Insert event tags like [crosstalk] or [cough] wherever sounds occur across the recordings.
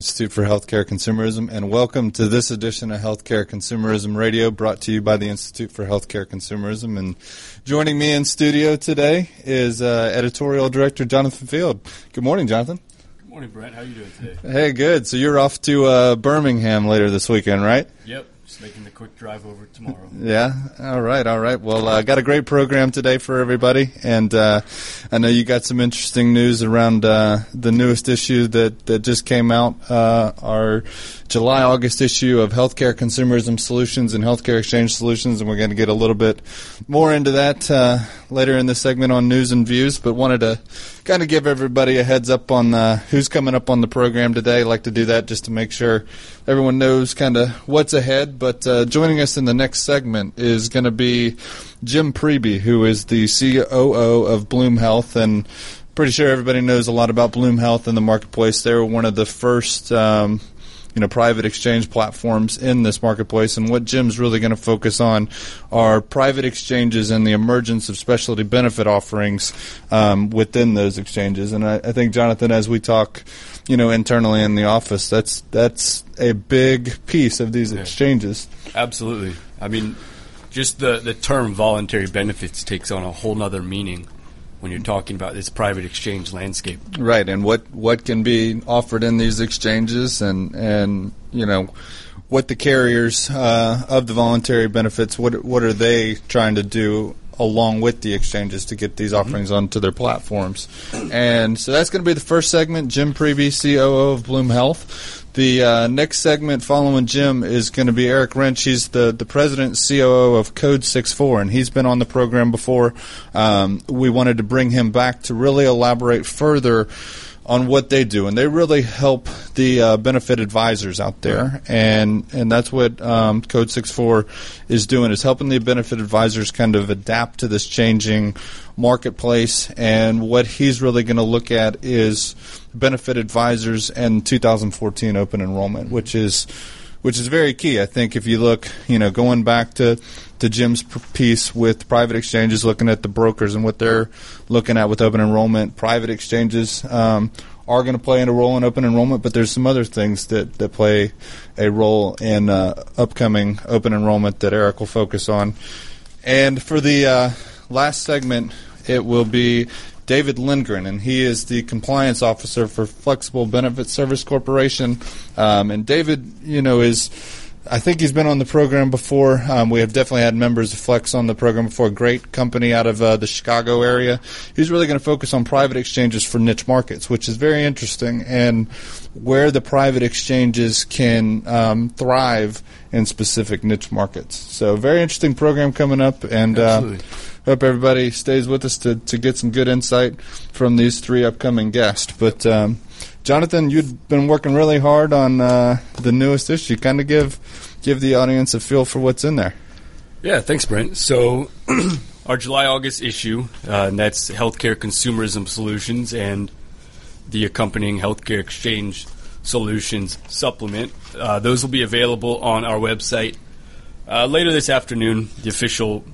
Institute for Healthcare Consumerism, and welcome to this edition of Healthcare Consumerism Radio, brought to you by the Institute for Healthcare Consumerism. And joining me in studio today is uh, editorial director Jonathan Field. Good morning, Jonathan. Good morning, Brent. How are you doing today? Hey, good. So you're off to uh, Birmingham later this weekend, right? Yep. Making the quick drive over tomorrow. [laughs] Yeah. All right. All right. Well, I uh, got a great program today for everybody, and uh, I know you got some interesting news around uh, the newest issue that that just came out. Uh, our July August issue of Healthcare Consumerism Solutions and Healthcare Exchange Solutions, and we're going to get a little bit more into that uh, later in the segment on news and views. But wanted to kind of give everybody a heads up on uh, who's coming up on the program today. I like to do that just to make sure everyone knows kind of what's ahead. But uh, joining us in the next segment is going to be Jim Priebe, who is the COO of Bloom Health and pretty sure everybody knows a lot about Bloom Health in the marketplace. They were one of the first um, you know private exchange platforms in this marketplace. And what Jim's really going to focus on are private exchanges and the emergence of specialty benefit offerings um, within those exchanges. And I, I think Jonathan, as we talk, you know, internally in the office, that's that's a big piece of these yeah. exchanges. Absolutely. I mean, just the the term voluntary benefits takes on a whole nother meaning when you're talking about this private exchange landscape. Right, and what, what can be offered in these exchanges, and and you know what the carriers uh, of the voluntary benefits what what are they trying to do along with the exchanges to get these mm-hmm. offerings onto their platforms. And so that's going to be the first segment. Jim Priebe, COO of Bloom Health. The uh, next segment following Jim is going to be Eric Rentsch. He's the, the president COO of Code SixFour, and he's been on the program before. Um, we wanted to bring him back to really elaborate further on what they do, and they really help the uh, benefit advisors out there, and and that's what um, Code SixFour is doing is helping the benefit advisors kind of adapt to this changing marketplace. And what he's really going to look at is benefit advisors and 2014 open enrollment, which is which is very key. I think if you look, you know, going back to to Jim's piece with private exchanges, looking at the brokers and what they're looking at with open enrollment, private exchanges um, are going to play a role in open enrollment, but there's some other things that, that play a role in uh, upcoming open enrollment that Eric will focus on. And for the uh, last segment, it will be David Lindgren, and he is the compliance officer for Flexible Benefit Service Corporation. Um, and David, you know, is I think he's been on the program before. Um, we have definitely had members of Flex on the program before. Great company out of uh, the Chicago area. He's really going to focus on private exchanges for niche markets, which is very interesting, and where the private exchanges can um, thrive in specific niche markets. So, very interesting program coming up, and. Uh, hope everybody stays with us to, to get some good insight from these three upcoming guests. But um, Jonathan, you've been working really hard on uh, the newest issue. Kind of give give the audience a feel for what's in there. Yeah, thanks, Brent. So, [clears throat] our July August issue, uh, and that's healthcare consumerism solutions and the accompanying healthcare exchange solutions supplement. Uh, those will be available on our website uh, later this afternoon. The official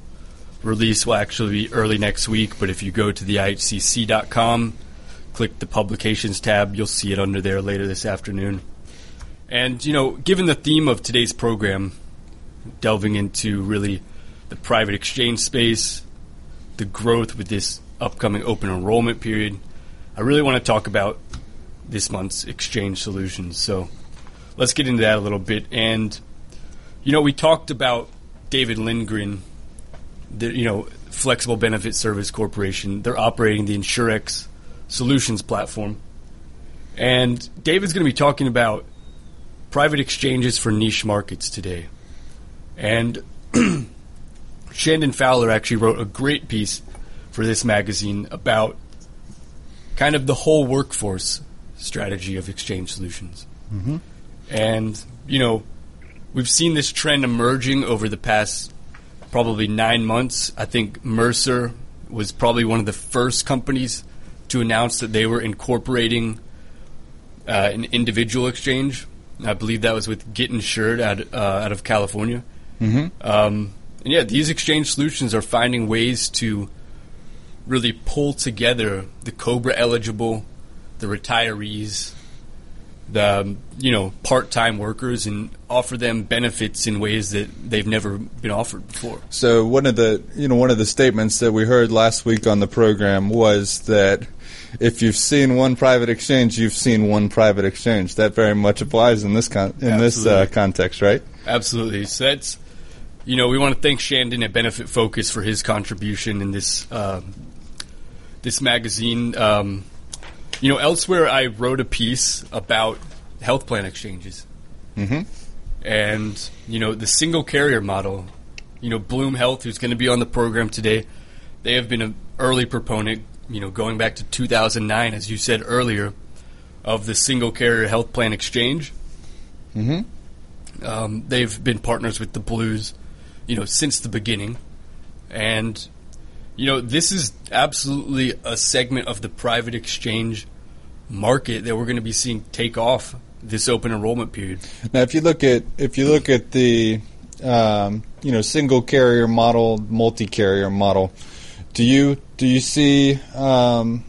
release will actually be early next week, but if you go to the IHCC.com, click the publications tab, you'll see it under there later this afternoon. And, you know, given the theme of today's program, delving into really the private exchange space, the growth with this upcoming open enrollment period, I really want to talk about this month's exchange solutions. So let's get into that a little bit. And, you know, we talked about David Lindgren the, you know, Flexible Benefit Service Corporation. They're operating the Insurex Solutions platform. And David's going to be talking about private exchanges for niche markets today. And [clears throat] Shandon Fowler actually wrote a great piece for this magazine about kind of the whole workforce strategy of exchange solutions. Mm-hmm. And, you know, we've seen this trend emerging over the past probably nine months. I think Mercer was probably one of the first companies to announce that they were incorporating uh, an individual exchange. I believe that was with Get Insured out, uh, out of California. Mm-hmm. Um, and yeah, these exchange solutions are finding ways to really pull together the COBRA eligible, the retirees, the um, you know part-time workers and offer them benefits in ways that they've never been offered before. So one of the you know one of the statements that we heard last week on the program was that if you've seen one private exchange, you've seen one private exchange. That very much applies in this con- in Absolutely. this uh, context, right? Absolutely. So that's you know we want to thank Shandon at Benefit Focus for his contribution in this uh, this magazine. Um, you know, elsewhere I wrote a piece about health plan exchanges. Mm-hmm. And, you know, the single carrier model, you know, Bloom Health, who's going to be on the program today, they have been an early proponent, you know, going back to 2009, as you said earlier, of the single carrier health plan exchange. Mm-hmm. Um, they've been partners with the Blues, you know, since the beginning. And you know, this is absolutely a segment of the private exchange market that we're going to be seeing take off this open enrollment period. Now, if you look at if you look at the um, you know single carrier model, multi carrier model, do you do you see um,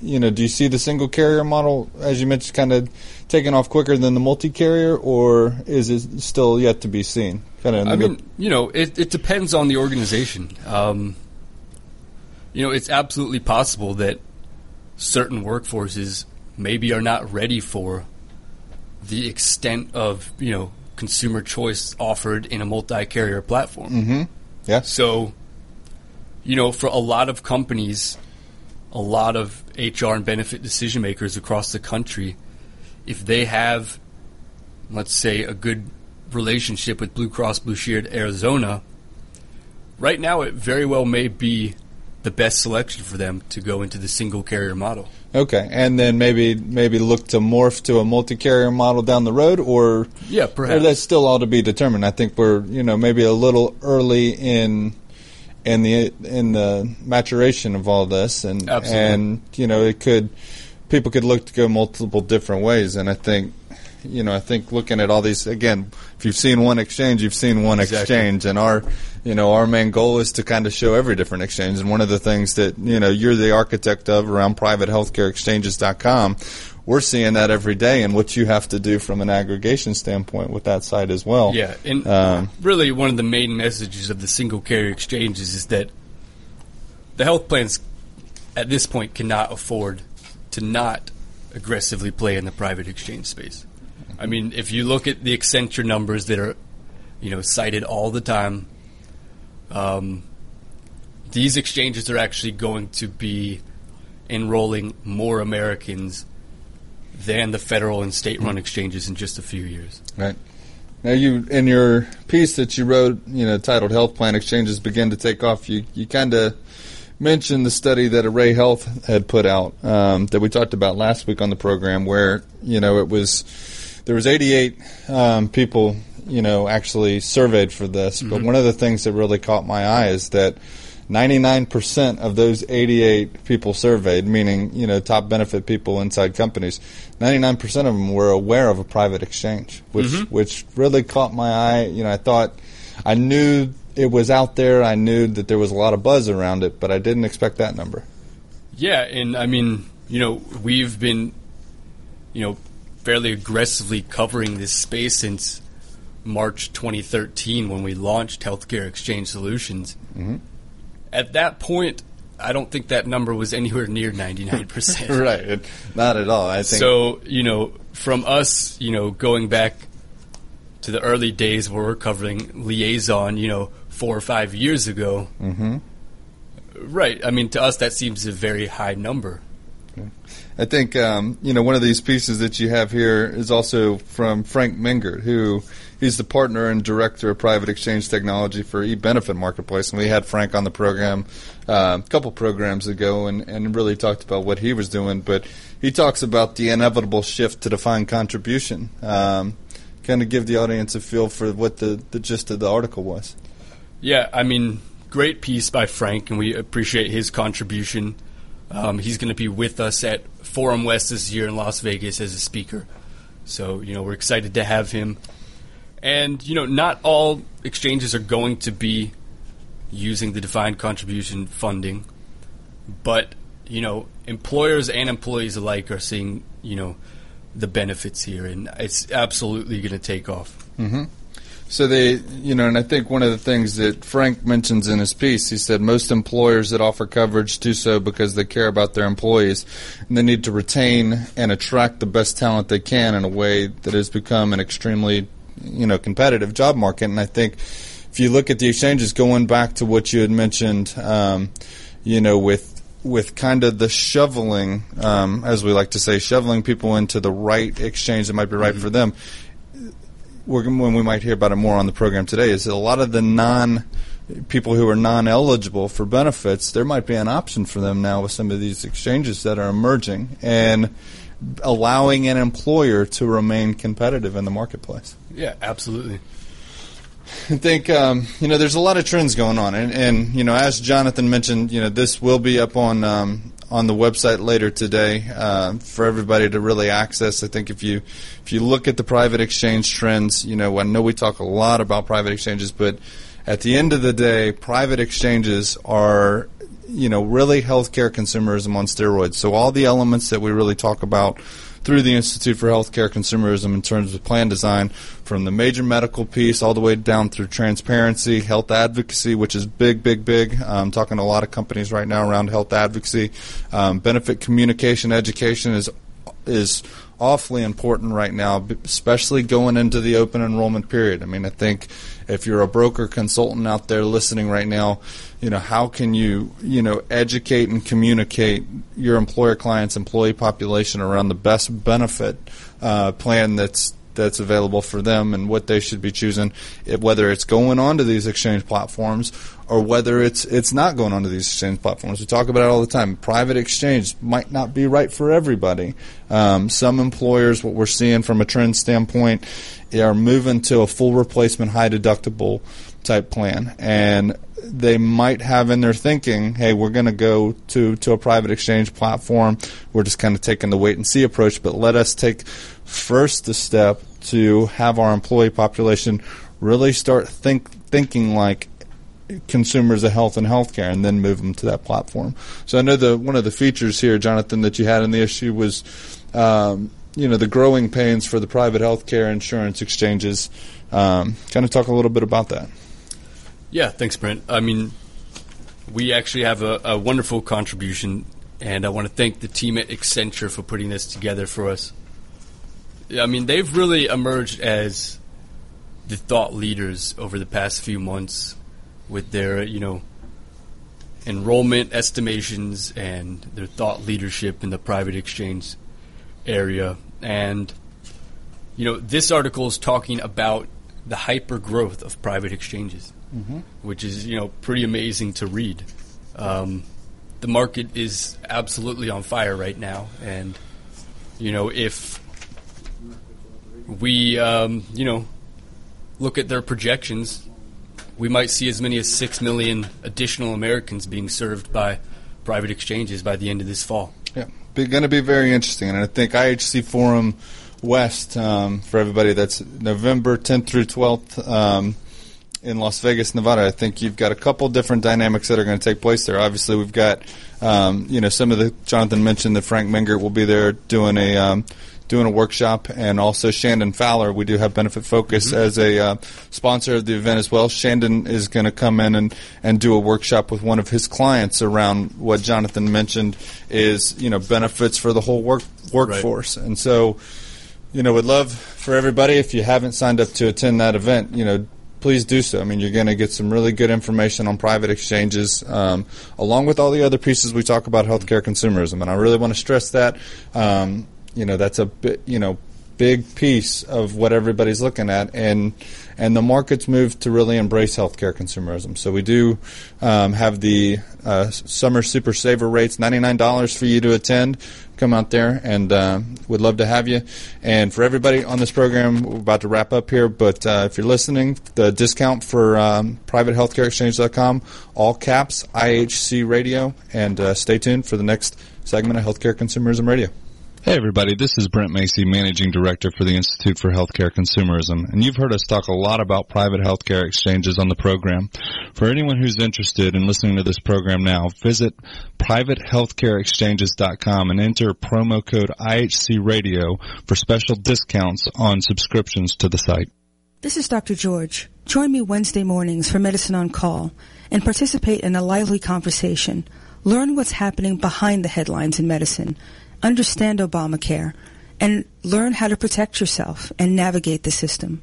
you know do you see the single carrier model as you mentioned kind of taking off quicker than the multi carrier, or is it still yet to be seen? Kind of. I mean, you know, it, it depends on the organization. Um, you know, it's absolutely possible that certain workforces maybe are not ready for the extent of, you know, consumer choice offered in a multi-carrier platform. Mm-hmm. Yeah. So, you know, for a lot of companies, a lot of HR and benefit decision makers across the country, if they have, let's say, a good relationship with Blue Cross Blue Shield Arizona, right now it very well may be the best selection for them to go into the single carrier model. Okay, and then maybe maybe look to morph to a multi-carrier model down the road, or yeah, perhaps or that's still all to be determined. I think we're you know maybe a little early in in the in the maturation of all this, and Absolutely. and you know it could people could look to go multiple different ways, and I think you know, I think looking at all these again, if you've seen one exchange, you've seen one exactly. exchange, and our, you know, our main goal is to kind of show every different exchange. And one of the things that you know you're the architect of around privatehealthcareexchanges.com, we're seeing that every day, and what you have to do from an aggregation standpoint with that site as well. Yeah, and um, really one of the main messages of the single carrier exchanges is that the health plans at this point cannot afford to not aggressively play in the private exchange space. I mean, if you look at the Accenture numbers that are, you know, cited all the time, um, these exchanges are actually going to be enrolling more Americans than the federal and state-run mm-hmm. exchanges in just a few years. Right. Now, you in your piece that you wrote, you know, titled "Health Plan Exchanges Begin to Take Off," you you kind of mentioned the study that Array Health had put out um, that we talked about last week on the program, where you know it was there was 88 um, people, you know, actually surveyed for this. Mm-hmm. But one of the things that really caught my eye is that 99% of those 88 people surveyed, meaning you know top benefit people inside companies, 99% of them were aware of a private exchange, which mm-hmm. which really caught my eye. You know, I thought I knew it was out there. I knew that there was a lot of buzz around it, but I didn't expect that number. Yeah, and I mean, you know, we've been, you know, fairly aggressively covering this space since March 2013 when we launched Healthcare Exchange Solutions. Mm-hmm. At that point, I don't think that number was anywhere near 99%. [laughs] right, not at all. I think so. You know, from us, you know, going back to the early days where we're covering Liazon, you know, four or five years ago. Mm-hmm. Right. I mean, to us, that seems a very high number. I think um, you know one of these pieces that you have here is also from Frank Mingert, who he's the partner and director of private exchange technology for eBenefit Marketplace, and we had Frank on the program uh, a couple programs ago, and, and really talked about what he was doing. But he talks about the inevitable shift to defined contribution. Um, kind of give the audience a feel for what the, the gist of the article was. Yeah, I mean, great piece by Frank, and we appreciate his contribution. Um, he's going to be with us at Forum West this year in Las Vegas as a speaker. So, you know, we're excited to have him. And, you know, not all exchanges are going to be using the defined contribution funding, but, you know, employers and employees alike are seeing, you know, the benefits here, and it's absolutely going to take off. Mm-hmm. So they, you know, and I think one of the things that Frank mentions in his piece, he said most employers that offer coverage do so because they care about their employees, and they need to retain and attract the best talent they can in a way that has become an extremely, you know, competitive job market. And I think if you look at the exchanges, going back to what you had mentioned, um, you know, with with kind of the shoveling, um, as we like to say, shoveling people into the right exchange that might be right mm-hmm. for them when we might hear about it more on the program today, is that a lot of the non people who are non-eligible for benefits, there might be an option for them now with some of these exchanges that are emerging and allowing an employer to remain competitive in the marketplace. Yeah, absolutely. I think um, you know there's a lot of trends going on, and, and, you know as Jonathan mentioned, you know this will be up on um, on the website later today uh, for everybody to really access. I think if you if you look at the private exchange trends, you know I know we talk a lot about private exchanges, but at the end of the day, private exchanges are you know really healthcare consumerism on steroids. So all the elements that we really talk about through the Institute for Healthcare Consumerism in terms of plan design, from the major medical piece all the way down through transparency, health advocacy, which is big, big, big. I'm talking to a lot of companies right now around health advocacy. Um, benefit communication education is is awfully important right now, especially going into the open enrollment period. I mean, I think if you're a broker consultant out there listening right now, you know, how can you, you know, educate and communicate your employer clients, employee population around the best benefit uh, plan that's that's available for them and what they should be choosing, it, whether it's going onto these exchange platforms or whether it's it's not going onto these exchange platforms. We talk about it all the time. Private exchange might not be right for everybody. Um, some employers, what we're seeing from a trend standpoint, are moving to a full replacement, high deductible type plan, and they might have in their thinking, hey, we're going to go to to a private exchange platform. We're just kind of taking the wait and see approach, but let us take first the step to have our employee population really start think thinking like consumers of health and healthcare, and then move them to that platform. So I know the one of the features here, Jonathan, that you had in the issue was, um, you know, the growing pains for the private healthcare insurance exchanges. Um, kind of talk a little bit about that. Yeah, thanks, Brent. I mean, we actually have a, a wonderful contribution, and I want to thank the team at Accenture for putting this together for us. I mean, they've really emerged as the thought leaders over the past few months with their, you know, enrollment estimations and their thought leadership in the private exchange area. And, you know, this article is talking about the hyper growth of private exchanges, mm-hmm. which is, you know, pretty amazing to read. Um, the market is absolutely on fire right now. And, you know, if we, um, you know, look at their projections, we might see as many as 6 million additional Americans being served by private exchanges by the end of this fall. Yeah, going to be very interesting. And I think IHC Forum West, um, for everybody, that's November 10th through 12th um, in Las Vegas, Nevada. I think you've got a couple different dynamics that are going to take place there. Obviously, we've got, um, you know, some of the, Jonathan mentioned that Frank Mengert will be there doing a um, doing a workshop, and also Shandon Fowler. We do have Benefit Focus mm-hmm. as a uh, sponsor of the event as well. Shandon is going to come in and, and do a workshop with one of his clients around what Jonathan mentioned is you know benefits for the whole work workforce, right. and so you know would love for everybody if you haven't signed up to attend that event, you know please do so. I mean, you're going to get some really good information on private exchanges, um, along with all the other pieces we talk about healthcare consumerism. And I really want to stress that. Um, you know that's a bit you know big piece of what everybody's looking at, and and the market's moved to really embrace healthcare consumerism. So we do um, have the uh, summer super saver rates, ninety nine dollars for you to attend. Come out there, and uh, we'd love to have you. And for everybody on this program, we're about to wrap up here, but uh, if you're listening, the discount for um, privatehealthcareexchange.com, all caps IHC Radio, and uh, stay tuned for the next segment of Healthcare Consumerism Radio. Hey, everybody, this is Brent Macy, Managing Director for the Institute for Healthcare Consumerism, and you've heard us talk a lot about private healthcare exchanges on the program. For anyone who's interested in listening to this program now, visit privatehealthcareexchanges.com and enter promo code IHC Radio for special discounts on subscriptions to the site. This is Dr. George. Join me Wednesday mornings for Medicine on Call and participate in a lively conversation. Learn what's happening behind the headlines in medicine understand Obamacare, and learn how to protect yourself and navigate the system.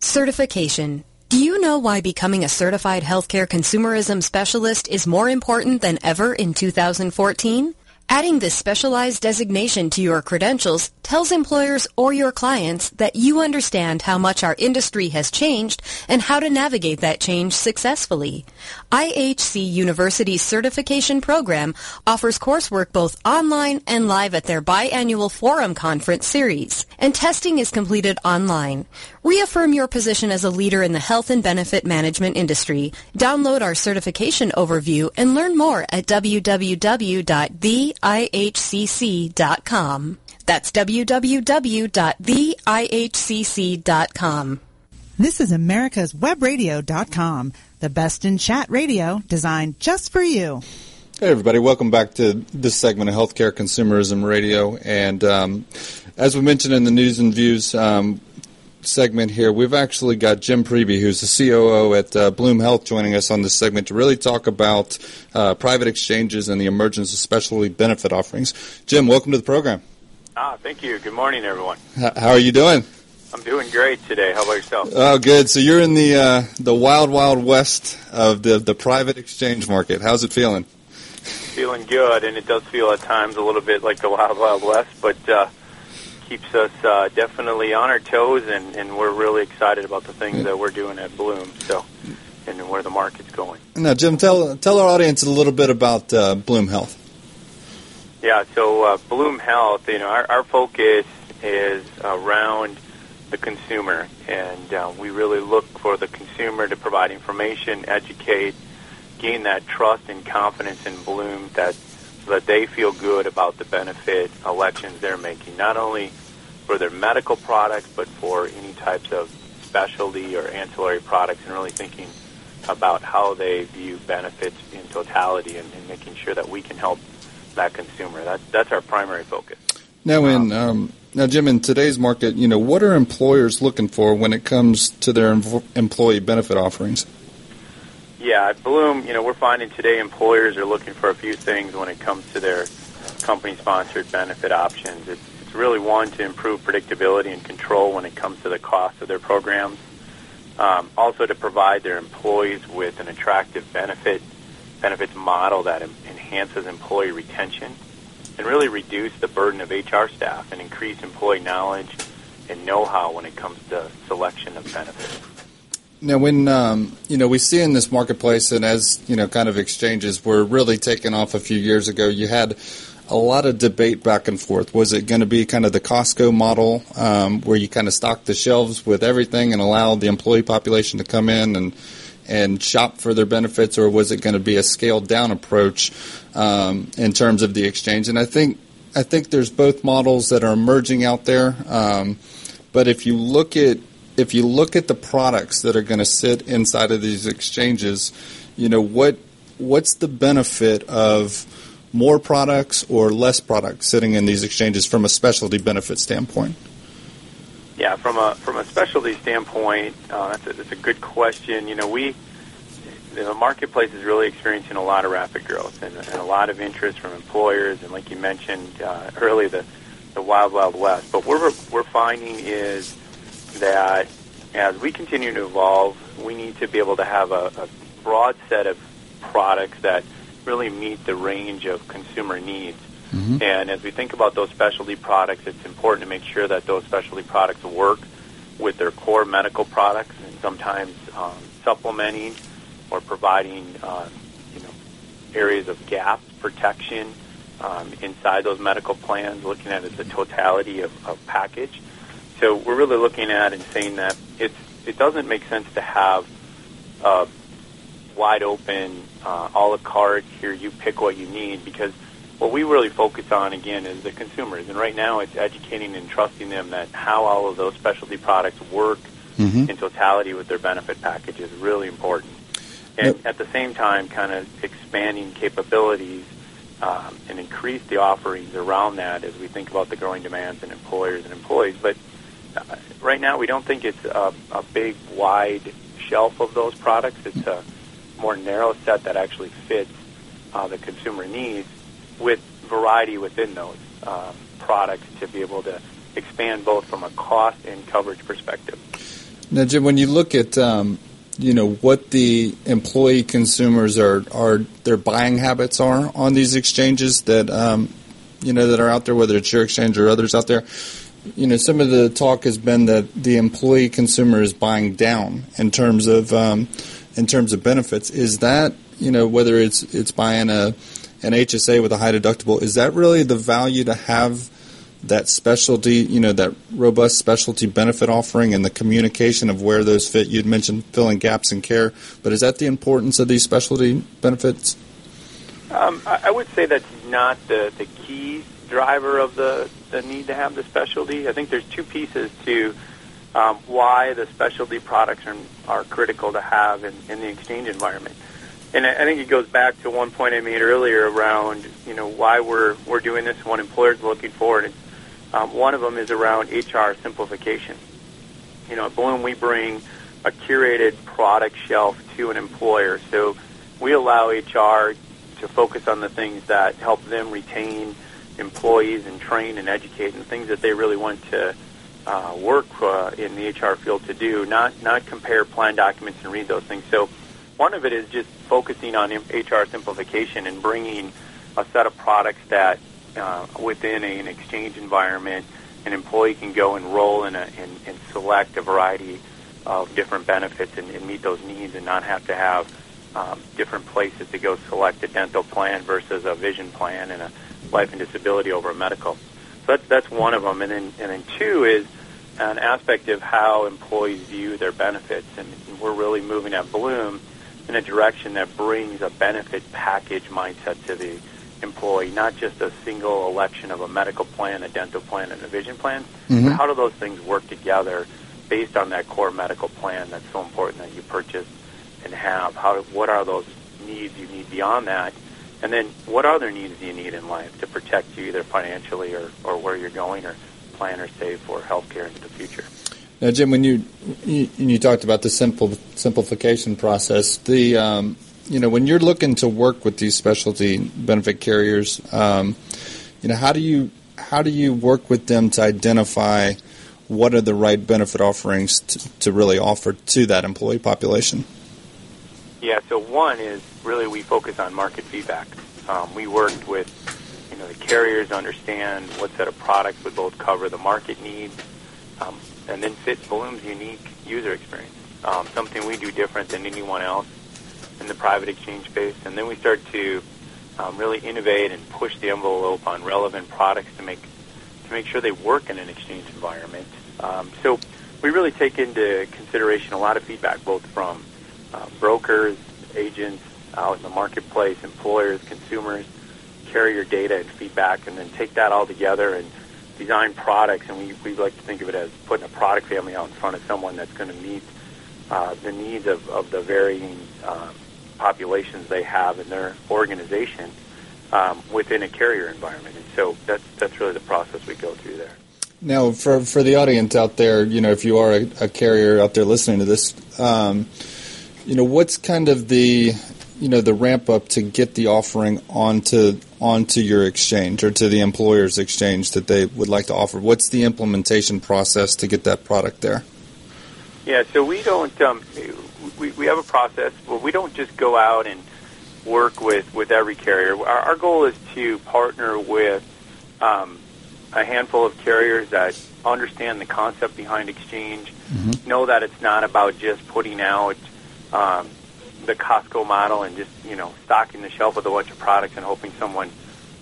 Certification. Do you know why becoming a certified healthcare consumerism specialist is more important than ever in 2014? Adding this specialized designation to your credentials tells employers or your clients that you understand how much our industry has changed and how to navigate that change successfully. IHC University's certification program offers coursework both online and live at their biannual forum conference series, and testing is completed online. Reaffirm your position as a leader in the health and benefit management industry. Download our certification overview and learn more at www.theihcc.com. That's www.theihcc.com. This is America's Webradio.com, the best in chat radio designed just for you. Hey, everybody, welcome back to this segment of Healthcare Consumerism Radio. And um, as we mentioned in the news and views, um, segment here, we've actually got Jim Priebe, who's the COO at uh, Bloom Health, joining us on this segment to really talk about uh, private exchanges and the emergence of specialty benefit offerings. Jim, welcome to the program. Ah, thank you. Good morning, everyone. H- how are you doing? I'm doing great today. How about yourself? Oh, good. So you're in the uh, the wild, wild west of the the private exchange market. How's it feeling? Feeling good, and it does feel at times a little bit like the wild, wild west, but uh, keeps us uh, definitely on our toes, and, and we're really excited about the things that we're doing at Bloom. So, and where the market's going. Now, Jim, tell tell our audience a little bit about uh, Bloom Health. Yeah, so uh, Bloom Health, you know, our, our focus is around the consumer, and uh, we really look for the consumer to provide information, educate, gain that trust and confidence in Bloom that so that they feel good about the benefit elections they're making, not only for their medical products, but for any types of specialty or ancillary products, and really thinking about how they view benefits in totality and, and making sure that we can help that consumer. That, that's our primary focus. Now, in um, now, Jim, in today's market, you know, what are employers looking for when it comes to their employee benefit offerings? Yeah, at Bloom, you know, we're finding today employers are looking for a few things when it comes to their company-sponsored benefit options. It's, it's really one to improve predictability and control when it comes to the cost of their programs. Um, also, to provide their employees with an attractive benefit benefits model that enhances employee retention and really reduce the burden of HR staff and increase employee knowledge and know-how when it comes to selection of benefits. Now, when um, you know we see in this marketplace, and as you know, kind of exchanges were really taken off a few years ago, you had a lot of debate back and forth. Was it going to be kind of the Costco model, um, where you kind of stock the shelves with everything and allow the employee population to come in and and shop for their benefits, or was it going to be a scaled down approach um, in terms of the exchange? And I think I think there's both models that are emerging out there. Um, but if you look at if you look at the products that are going to sit inside of these exchanges, you know what what's the benefit of more products or less products sitting in these exchanges from a specialty benefit standpoint? Yeah, from a from a specialty standpoint, uh, that's, a, that's a good question. You know, we the marketplace is really experiencing a lot of rapid growth and, and a lot of interest from employers, and like you mentioned uh, earlier, the the wild wild west. But what we're we're finding is that as we continue to evolve, we need to be able to have a, a broad set of products that really meet the range of consumer needs. Mm-hmm. And as we think about those specialty products, it's important to make sure that those specialty products work with their core medical products and sometimes um, supplementing or providing um, you know areas of gap protection um, inside those medical plans, looking at it as a totality of, of package. So we're really looking at and saying that it's it doesn't make sense to have a wide open uh, a la carte here you pick what you need because what we really focus on again is the consumers, and right now it's educating and trusting them that how all of those specialty products work mm-hmm. in totality with their benefit package is really important. And yep. at the same time, kind of expanding capabilities um, and increase the offerings around that as we think about the growing demands and employers and employees. But uh, right now, we don't think it's a, a big, wide shelf of those products. It's a more narrow set that actually fits uh, the consumer needs with variety within those um, products to be able to expand both from a cost and coverage perspective. Now, Jim, when you look at um, you know what the employee consumers are are their buying habits are on these exchanges that um, you know that are out there, whether it's your exchange or others out there. You know, some of the talk has been that the employee consumer is buying down in terms of um, in terms of benefits. Is that you know whether it's it's buying a an HSA with a high deductible? Is that really the value to have that specialty, you know, that robust specialty benefit offering and the communication of where those fit. You'd mentioned filling gaps in care, but is that the importance of these specialty benefits? Um, I would say that's not the, the key driver of the, the need to have the specialty. I think there's two pieces to um, why the specialty products are, are critical to have in, in the exchange environment. And I think it goes back to one point I made earlier around, you know, why we're we're doing this, and what employers are looking for, and um, one of them is around HR simplification. You know, at Bloom, we bring a curated product shelf to an employer. So we allow HR to focus on the things that help them retain employees and train and educate and things that they really want to uh, work uh, in the HR field to do, not, not compare plan documents and read those things. So one of it is just focusing on HR simplification and bringing a set of products that uh, within a, an exchange environment, an employee can go enroll in a, and, and select a variety of different benefits and, and meet those needs and not have to have um, different places to go select a dental plan versus a vision plan and a life and disability over a medical. So that's, that's one of them. And then, and then two is an aspect of how employees view their benefits. And we're really moving at Bloom in a direction that brings a benefit package mindset to the employee, not just a single election of a medical plan, a dental plan, and a vision plan. Mm-hmm. how do those things work together based on that core medical plan that's so important that you purchase and have? How what are those needs you need beyond that? And then what other needs do you need in life to protect you either financially or, or where you're going or plan or save for health care into the future? Now, Jim, when you, you you talked about the simple simplification process, the um, you know, when you're looking to work with these specialty benefit carriers, um, you know, how do you how do you work with them to identify what are the right benefit offerings to, to really offer to that employee population? Yeah, so one is really we focus on market feedback. Um, we worked with you know the carriers to understand what set of products would both cover the market needs um, and then fit Bloom's unique user experience. Um, something we do different than anyone else in the private exchange space, and then we start to um, really innovate and push the envelope on relevant products to make to make sure they work in an exchange environment. Um, so we really take into consideration a lot of feedback, both from uh, brokers, agents out in the marketplace, employers, consumers, carrier data and feedback, and then take that all together and design products. And we, we like to think of it as putting a product family out in front of someone that's going to meet uh, the needs of, of the varying um, populations they have in their organization um, within a carrier environment. And so that's that's really the process we go through there. Now, for for the audience out there, you know, if you are a, a carrier out there listening to this, um, you know, what's kind of the you know the ramp up to get the offering onto onto your exchange or to the employer's exchange that they would like to offer? What's the implementation process to get that product there? Yeah, so we don't um, we, we have a process where we don't just go out and work with, with every carrier. Our, our goal is to partner with um, a handful of carriers that understand the concept behind exchange, mm-hmm. know that it's not about just putting out um, the Costco model and just you know stocking the shelf with a bunch of products and hoping someone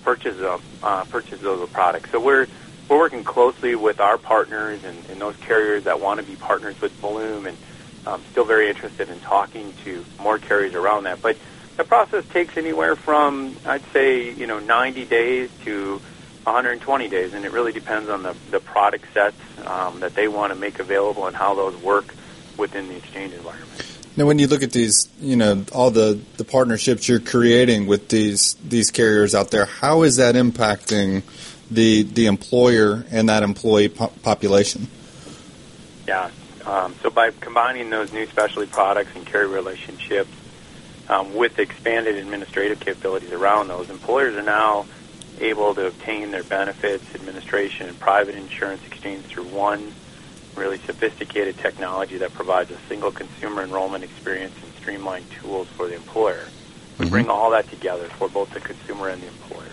purchases them, uh, purchases those products. So we're we're working closely with our partners and, and those carriers that want to be partners with Bloom and um, still very interested in talking to more carriers around that. But the process takes anywhere from I'd say you know 90 days to 120 days, and it really depends on the the product sets um, that they want to make available and how those work within the exchange environment. Now, when you look at these, you know, all the, the partnerships you're creating with these these carriers out there, how is that impacting the the employer and that employee po- population? Yeah. Um, so by combining those new specialty products and carrier relationships um, with expanded administrative capabilities around those, employers are now able to obtain their benefits, administration, and private insurance exchange through one really sophisticated technology that provides a single consumer enrollment experience and streamlined tools for the employer. We Mhm. bring all that together for both the consumer and the employer.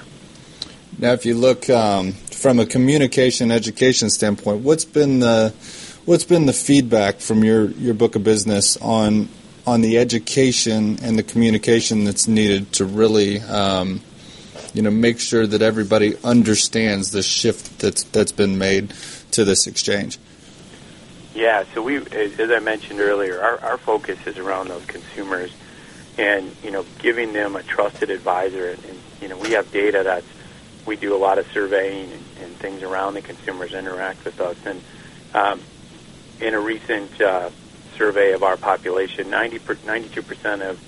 Now, if you look um, from a communication education standpoint, what's been the what's been the feedback from your, your book of business on on the education and the communication that's needed to really um, you know make sure that everybody understands the shift that's that's been made to this exchange? Yeah, so we, as I mentioned earlier, our, our focus is around those consumers, and you know, giving them a trusted advisor. And, and you know, we have data that we do a lot of surveying and, and things around the consumers interact with us. And um, in a recent uh, survey of our population, 90 92 percent of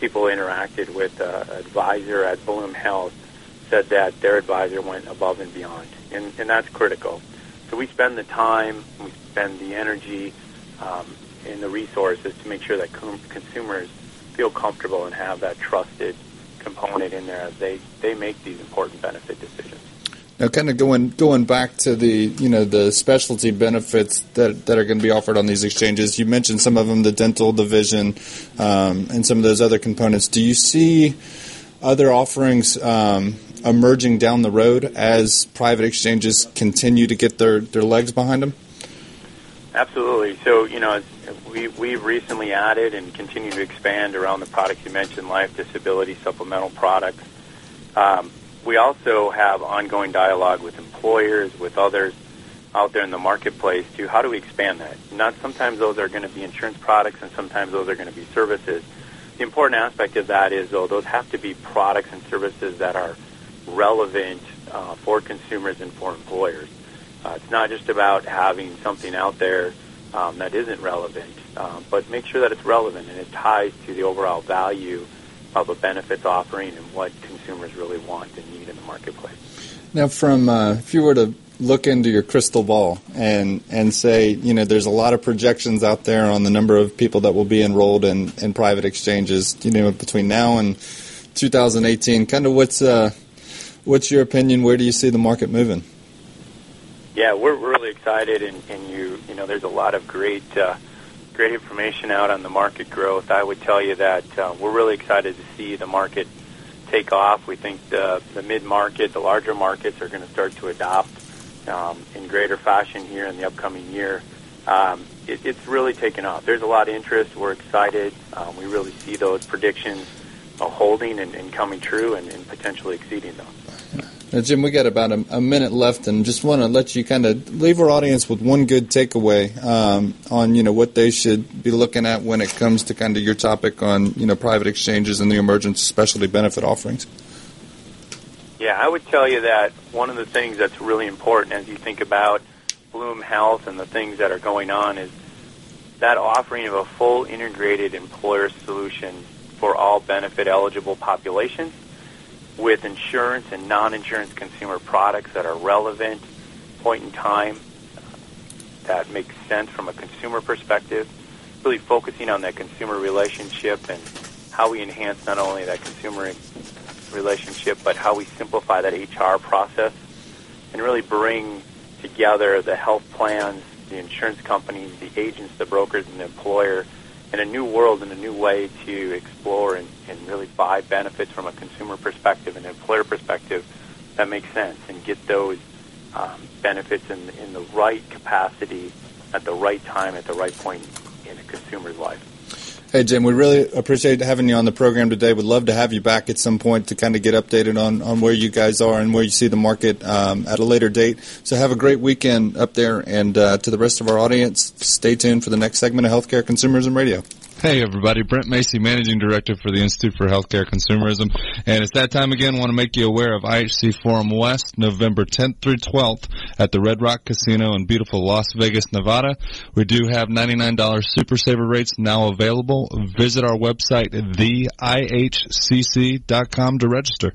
people interacted with uh, advisor at Bloom Health said that their advisor went above and beyond, and, and that's critical. So we spend the time, we spend the energy, um, and the resources to make sure that com- consumers feel comfortable and have that trusted component in there as they, they make these important benefit decisions. Now, kind of going going back to the you know the specialty benefits that that are going to be offered on these exchanges. You mentioned some of them, the dental, the vision, um, and some of those other components. Do you see other offerings um, emerging down the road as private exchanges continue to get their, their legs behind them? Absolutely. So, you know, we, we've recently added and continue to expand around the products you mentioned, life, disability, supplemental products. Um, we also have ongoing dialogue with employers, with others out there in the marketplace to how do we expand that? Not sometimes those are going to be insurance products and sometimes those are going to be services. The important aspect of that is, though, those have to be products and services that are relevant uh, for consumers and for employers. Uh, it's not just about having something out there um, that isn't relevant, um, but make sure that it's relevant and it ties to the overall value of a benefits offering and what consumers really want and need in the marketplace. Now, from uh, if you were to look into your crystal ball and and say, you know, there's a lot of projections out there on the number of people that will be enrolled in, in private exchanges, you know, between now and 2018. Kind of what's uh, what's your opinion? Where do you see the market moving? Yeah, we're really excited, and, and you you know, there's a lot of great uh, great information out on the market growth. I would tell you that uh, we're really excited to see the market take off. We think the the mid market, the larger markets, are going to start to adopt um, in greater fashion here in the upcoming year. Um, it, it's really taken off. There's a lot of interest. We're excited. Um, we really see those predictions uh, holding and, and coming true, and, and potentially exceeding those. Now, Jim, we got about a, a minute left, and just want to let you kind of leave our audience with one good takeaway um, on you know what they should be looking at when it comes to kind of your topic on you know private exchanges and the emergence specialty benefit offerings. Yeah, I would tell you that one of the things that's really important as you think about Bloom Health and the things that are going on is that offering of a full integrated employer solution for all benefit eligible populations with insurance and non-insurance consumer products that are relevant, point in time, uh, that makes sense from a consumer perspective, really focusing on that consumer relationship and how we enhance not only that consumer relationship, but how we simplify that HR process and really bring together the health plans, the insurance companies, the agents, the brokers, and the employer in a new world and a new way to explore and, and really buy benefits from a consumer perspective and employer perspective that makes sense and get those um, benefits in, in the right capacity at the right time at the right point in a consumer's life. Hey, Jim, we really appreciate having you on the program today. We'd love to have you back at some point to kind of get updated on, on where you guys are and where you see the market um, at a later date. So have a great weekend up there. And uh, to the rest of our audience, stay tuned for the next segment of Healthcare Consumerism Radio. Hey, everybody. Brent Macy, Managing Director for the Institute for Healthcare Consumerism. And it's that time again. I want to make you aware of IHC Forum West, November 10th through 12th at the Red Rock Casino in beautiful Las Vegas, Nevada. We do have $99 Super Saver rates now available. Visit our website, theihcc.com to register.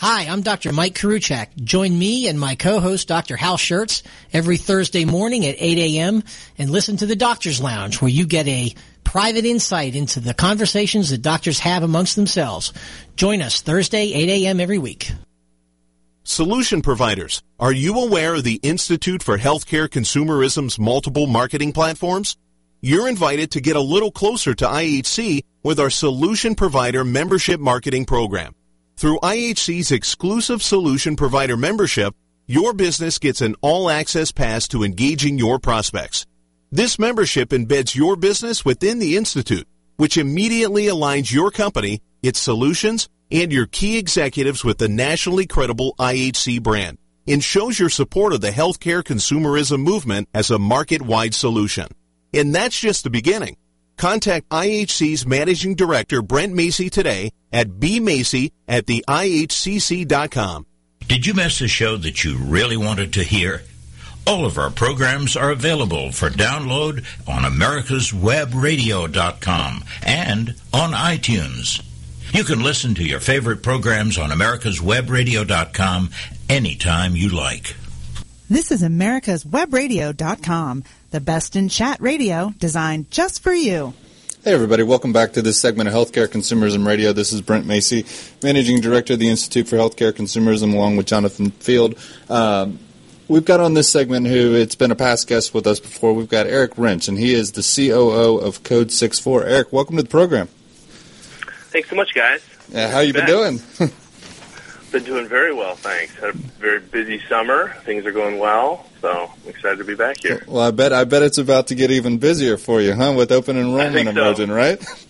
Hi, I'm Dr. Mike Karuchak. Join me and my co-host Dr. Hal Schertz every Thursday morning at 8 a.m. and listen to the Doctor's Lounge where you get a private insight into the conversations that doctors have amongst themselves. Join us Thursday, 8 a.m. every week. Solution providers, are you aware of the Institute for Healthcare Consumerism's multiple marketing platforms? You're invited to get a little closer to IHC with our Solution Provider Membership Marketing Program. Through IHC's exclusive solution provider membership, your business gets an all-access pass to engaging your prospects. This membership embeds your business within the Institute, which immediately aligns your company, its solutions, and your key executives with the nationally credible IHC brand and shows your support of the healthcare consumerism movement as a market-wide solution. And that's just the beginning. Contact IHC's Managing Director Brent Macy today at bmacy at the IHCC.com. Did you miss a show that you really wanted to hear? All of our programs are available for download on americaswebradio.com and on iTunes. You can listen to your favorite programs on americaswebradio.com anytime you like. This is americaswebradio.com, the best in chat radio designed just for you. Hey, everybody. Welcome back to this segment of Healthcare Consumerism Radio. This is Brent Macy, Managing Director of the Institute for Healthcare Consumerism, along with Jonathan Field. Um, we've got on this segment who it's been a past guest with us before. We've got Eric Rentsch, and he is the COO of Code SixFour. Eric, welcome to the program. Thanks so much, guys. Yeah, how you been doing? [laughs] been doing very well, thanks. Had a very busy summer. Things are going well, so I'm excited to be back here. Well, I bet I bet it's about to get even busier for you, huh? With open enrollment emerging, so. right?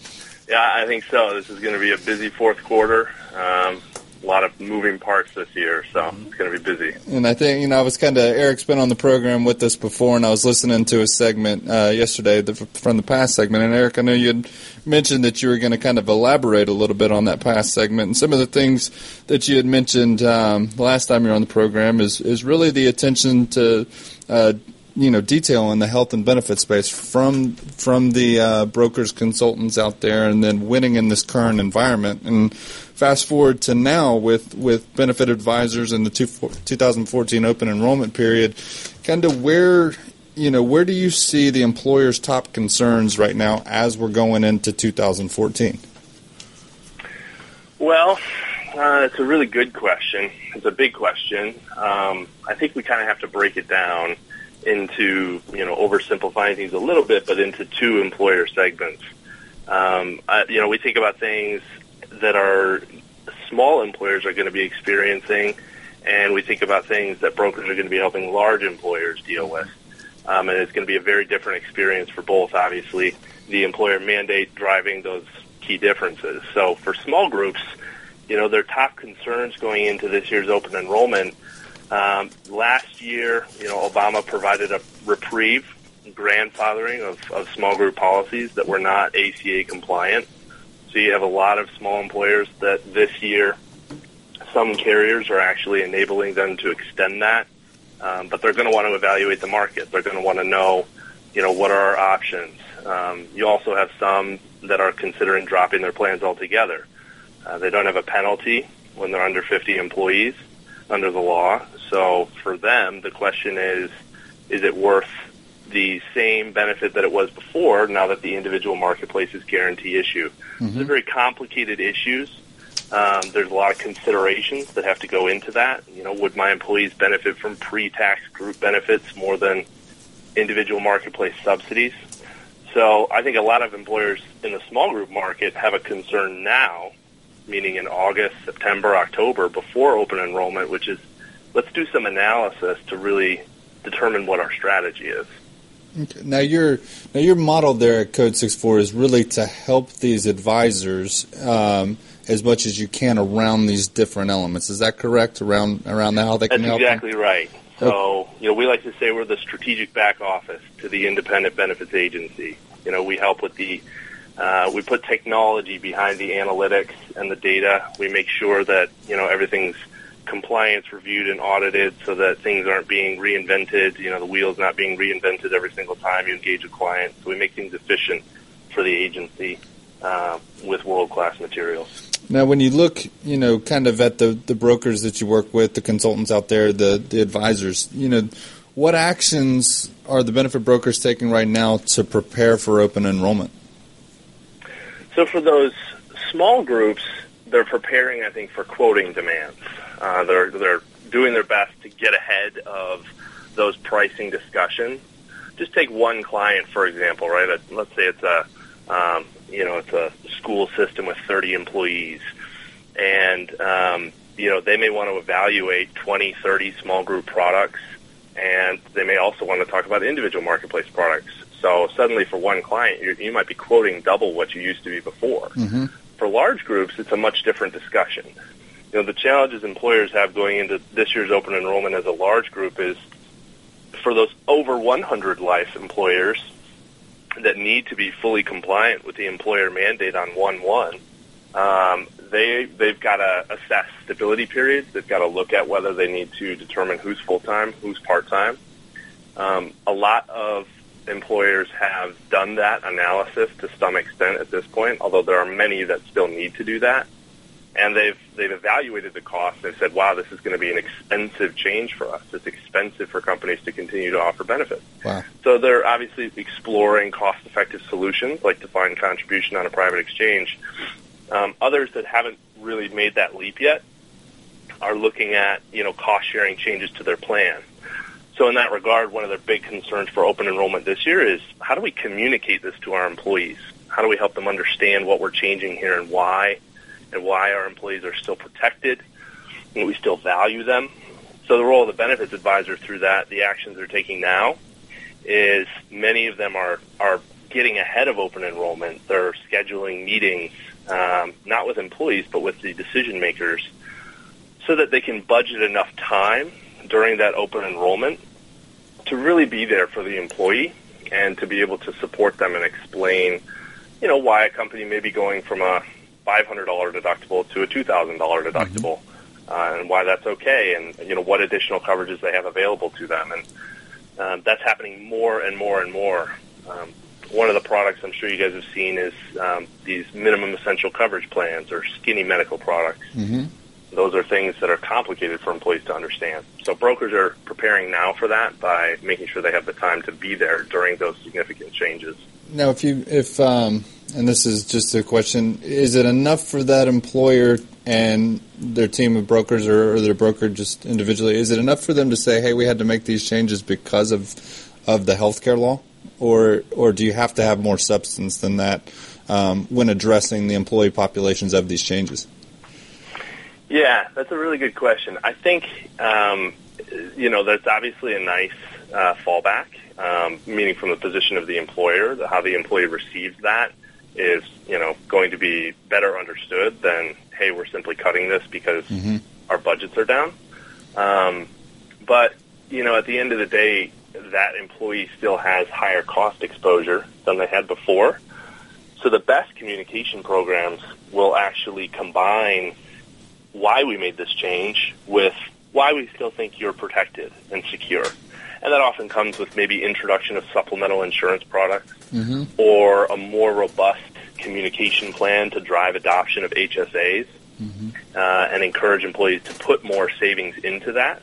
Yeah, I think so. This is going to be a busy fourth quarter. Um, lot of moving parts this year, so it's going to be busy. And I think you know I was kind of Eric's been on the program with us before, and I was listening to a segment uh, yesterday the, from the past segment. And Eric, I know you had mentioned that you were going to kind of elaborate a little bit on that past segment, and some of the things that you had mentioned um, last time you were on the program is is really the attention to. Uh, you know detail in the health and benefit space from from the uh, brokers consultants out there and then winning in this current environment. And fast forward to now with with benefit advisors in the two, 2014 open enrollment period kind of where you know where do you see the employer's top concerns right now as we're going into 2014 well uh, it's a really good question. It's a big question. Um, i think we kind of have to break it down into you know oversimplifying things a little bit, but into two employer segments. Um, I, you know, we think about things that are small employers are going to be experiencing, and we think about things that brokers are going to be helping large employers deal with. Um, and it's going to be a very different experience for both. Obviously, the employer mandate driving those key differences. So for small groups, you know, their top concerns going into this year's open enrollment um, last year, you know, Obama provided a reprieve, grandfathering of, of small group policies that were not ACA compliant. So you have a lot of small employers that this year, some carriers are actually enabling them to extend that, um, but they're going to want to evaluate the market. They're going to want to know, you know, what are our options. Um, you also have some that are considering dropping their plans altogether. Uh, they don't have a penalty when they're under 50 employees under the law. So for them, the question is, is it worth the same benefit that it was before now that the individual marketplace is guarantee issue? Mm-hmm. They're very complicated issues. Um, there's a lot of considerations that have to go into that. You know, would my employees benefit from pre-tax group benefits more than individual marketplace subsidies? So I think a lot of employers in the small group market have a concern now meaning in August, September, October, before open enrollment, which is let's do some analysis to really determine what our strategy is. Okay. Now your now your model there at Code SixFour is really to help these advisors um, as much as you can around these different elements. Is that correct? Around around how they That's can help? exactly them? right. So, you know, we like to say we're the strategic back office to the independent benefits agency. You know, we help with the, uh, we put technology behind the analytics and the data. We make sure that, you know, everything's compliance reviewed and audited so that things aren't being reinvented. You know, the wheel's not being reinvented every single time you engage a client. So we make things efficient for the agency uh, with world-class materials. Now, when you look, you know, kind of at the, the brokers that you work with, the consultants out there, the, the advisors, you know, what actions are the benefit brokers taking right now to prepare for open enrollment? So for those small groups, they're preparing, I think, for quoting demands. Uh, they're they're doing their best to get ahead of those pricing discussions. Just take one client for example, right? Let's say it's a um, you know it's a school system with 30 employees, and um, you know they may want to evaluate 20, 30 small group products, and they may also want to talk about individual marketplace products. So suddenly, for one client, you, you might be quoting double what you used to be before. Mm-hmm. For large groups, it's a much different discussion you know, the challenges employers have going into this year's open enrollment as a large group is for those over 100 life employers that need to be fully compliant with the employer mandate on 1-1, um, they, they've got to assess stability periods. They've got to look at whether they need to determine who's full-time, who's part-time. Um, a lot of employers have done that analysis to some extent at this point, although there are many that still need to do that and they've they've evaluated the cost. They've said, "Wow, this is going to be an expensive change for us. It's expensive for companies to continue to offer benefits." Wow. So they're obviously exploring cost-effective solutions like defined contribution on a private exchange. Um, others that haven't really made that leap yet are looking at you know cost-sharing changes to their plan. So in that regard, one of their big concerns for open enrollment this year is how do we communicate this to our employees? How do we help them understand what we're changing here and why? And why our employees are still protected and we still value them. So the role of the benefits advisor through that, the actions they're taking now, is many of them are, are getting ahead of open enrollment. They're scheduling meetings, um, not with employees, but with the decision makers, so that they can budget enough time during that open enrollment to really be there for the employee and to be able to support them and explain, you know, why a company may be going from a $500 deductible to a $2,000 deductible, mm-hmm. uh, and why that's okay, and you know what additional coverages they have available to them, and um, that's happening more and more and more. Um, one of the products I'm sure you guys have seen is um, these minimum essential coverage plans or skinny medical products. Mm-hmm. Those are things that are complicated for employees to understand. So brokers are preparing now for that by making sure they have the time to be there during those significant changes. Now, if you if um, and this is just a question: Is it enough for that employer and their team of brokers, or, or their broker just individually? Is it enough for them to say, "Hey, we had to make these changes because of of the healthcare law," or or do you have to have more substance than that um, when addressing the employee populations of these changes? Yeah, that's a really good question. I think um, you know that's obviously a nice uh, fallback um, meaning from the position of the employer, the, how the employee receives that is, you know, going to be better understood than, hey, we're simply cutting this because mm-hmm. our budgets are down. Um, but, you know, at the end of the day, that employee still has higher cost exposure than they had before. So the best communication programs will actually combine why we made this change with why we still think you're protected and secure and that often comes with maybe introduction of supplemental insurance products mm-hmm. or a more robust communication plan to drive adoption of HSAs mm-hmm. uh, and encourage employees to put more savings into that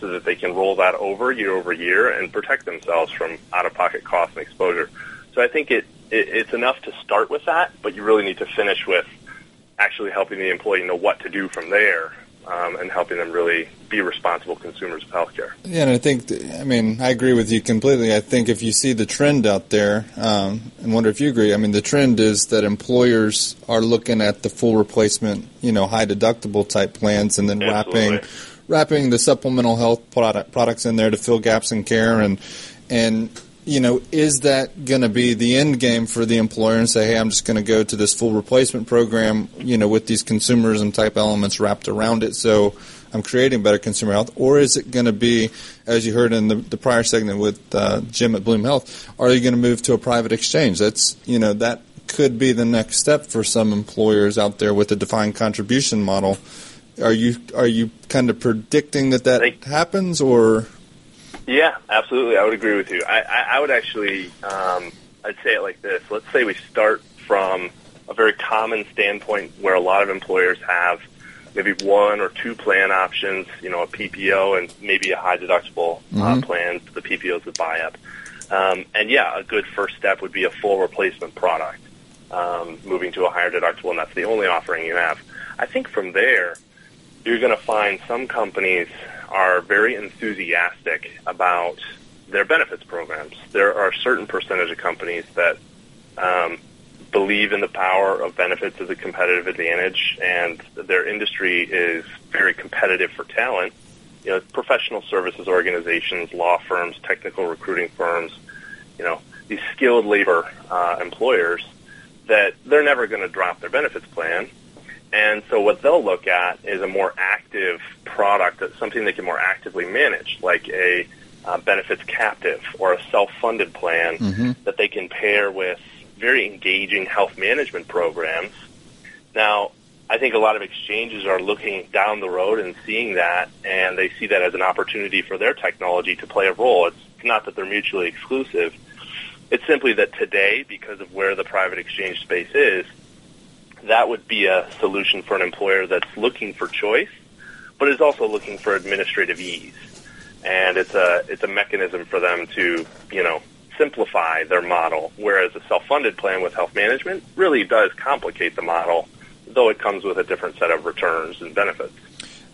so that they can roll that over year over year and protect themselves from out-of-pocket costs and exposure. So I think it, it it's enough to start with that, but you really need to finish with actually helping the employee know what to do from there um, and helping them really be responsible consumers of healthcare. Yeah, and I think, I mean, I agree with you completely. I think if you see the trend out there, um, and wonder if you agree, I mean, the trend is that employers are looking at the full replacement, you know, high deductible type plans, and then Absolutely. wrapping wrapping the supplemental health product, products in there to fill gaps in care and and you know, is that going to be the end game for the employer and say, hey, I'm just going to go to this full replacement program, you know, with these consumerism type elements wrapped around it, so I'm creating better consumer health, or is it going to be, as you heard in the, the prior segment with uh, Jim at Bloom Health, are you going to move to a private exchange? That's you know that could be the next step for some employers out there with a defined contribution model. Are you are you kind of predicting that that happens, or? Yeah, absolutely. I would agree with you. I, I, I would actually, um, I'd say it like this. Let's say we start from a very common standpoint where a lot of employers have maybe one or two plan options, you know, a PPO and maybe a high deductible uh, Mhm. plan. The PPO is the buy up. Um, and yeah, a good first step would be a full replacement product, um, moving to a higher deductible, and that's the only offering you have. I think from there, you're going to find some companies are very enthusiastic about their benefits programs. There are a certain percentage of companies that um, believe in the power of benefits as a competitive advantage, and their industry is very competitive for talent. You know, professional services organizations, law firms, technical recruiting firms, you know, these skilled labor uh, employers that they're never going to drop their benefits plan. And so what they'll look at is a more active product, something they can more actively manage, like a uh, benefits captive or a self-funded plan Mm-hmm. that they can pair with very engaging health management programs. Now, I think a lot of exchanges are looking down the road and seeing that, and they see that as an opportunity for their technology to play a role. It's not that they're mutually exclusive. It's simply that today, because of where the private exchange space is, that would be a solution for an employer that's looking for choice, but is also looking for administrative ease. And it's a it's a mechanism for them to you know simplify their model. Whereas a self-funded plan with health management really does complicate the model, though it comes with a different set of returns and benefits.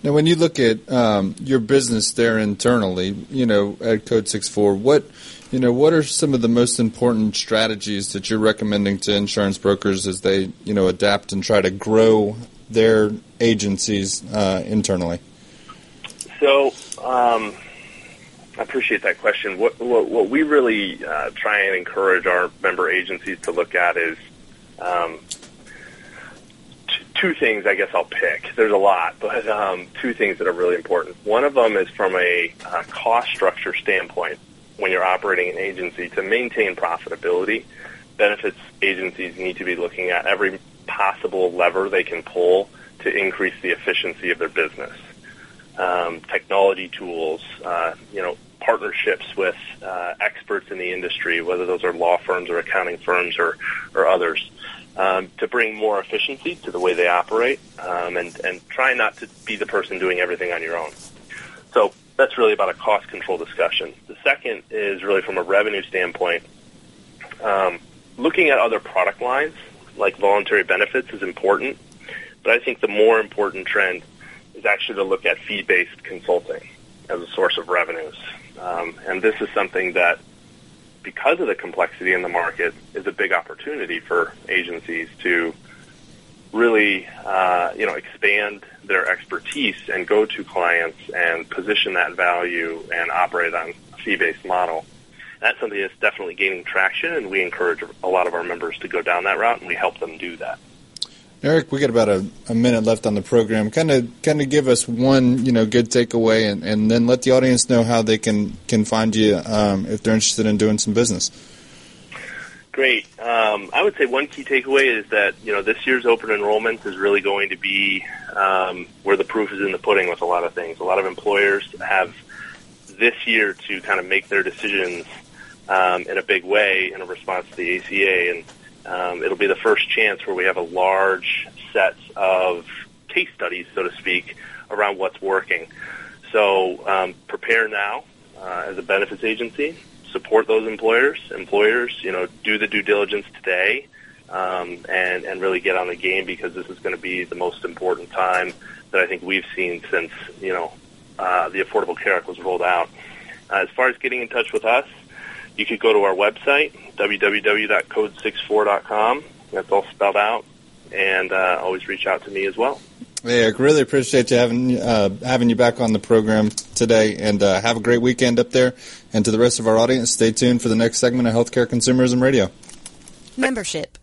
Now, when you look at um, your business there internally, you know, at Code SixFour, what, you know, what are some of the most important strategies that you're recommending to insurance brokers as they, you know, adapt and try to grow their agencies uh, internally? So, um, I appreciate that question. What, what, what we really uh, try and encourage our member agencies to look at is um, two things. I guess I'll pick. There's a lot, but um, two things that are really important. One of them is from a uh, cost structure standpoint. When you're operating an agency to maintain profitability, benefits agencies need to be looking at every possible lever they can pull to increase the efficiency of their business um, technology tools, uh, you know, partnerships with uh, experts in the industry, whether those are law firms or accounting firms or, or others, um, to bring more efficiency to the way they operate um, and, and try not to be the person doing everything on your own. So that's really about a cost control discussion. The second is really from a revenue standpoint. Um, looking at other product lines like voluntary benefits is important, but I think the more important trend is actually to look at fee-based consulting as a source of revenues. Um, and this is something that, because of the complexity in the market, is a big opportunity for agencies to really, uh, you know, expand their expertise and go to clients and position that value and operate on a fee-based model. That's something that's definitely gaining traction, and we encourage a lot of our members to go down that route, and we help them do that. Eric, we got about a, a minute left on the program. Kind of, kind of give us one, you know, good takeaway, and, and then let the audience know how they can can find you um, if they're interested in doing some business. Great. Um, I would say one key takeaway is that you know this year's open enrollment is really going to be um, where the proof is in the pudding with a lot of things. A lot of employers have this year to kind of make their decisions um, in a big way in response to the ACA, and um, it'll be the first chance where we have a large set of case studies, so to speak, around what's working. So um, prepare now uh, as a benefits agency. Support those employers. Employers, you know, do the due diligence today, um, and and really get on the game because this is going to be the most important time that I think we've seen since you know uh, the Affordable Care Act was rolled out. Uh, as far as getting in touch with us, you could go to our website www.codesixfour.com. That's all spelled out, and uh, always reach out to me as well. Hey, Eric, really appreciate you having uh, having you back on the program today, and uh, have a great weekend up there. And to the rest of our audience, stay tuned for the next segment of Healthcare Consumerism Radio. Membership.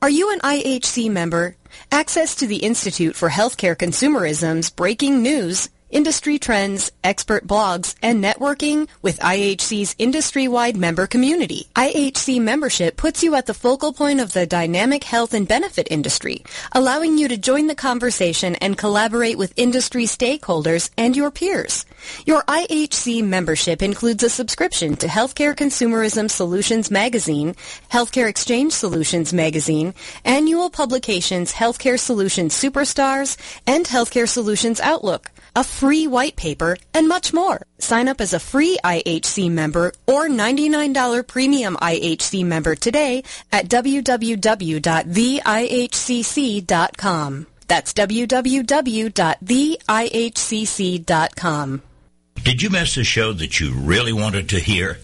Are you an IHC member? Access to the Institute for Healthcare Consumerism's breaking news industry trends, expert blogs, and networking with IHC's industry-wide member community. IHC membership puts you at the focal point of the dynamic health and benefit industry, allowing you to join the conversation and collaborate with industry stakeholders and your peers. Your IHC membership includes a subscription to Healthcare Consumerism Solutions Magazine, Healthcare Exchange Solutions Magazine, annual publications Healthcare Solutions Superstars, and Healthcare Solutions Outlook a free white paper, and much more. Sign up as a free IHC member or $99 premium IHC member today at www.theihcc.com. That's www.theihcc.com. Did you miss a show that you really wanted to hear?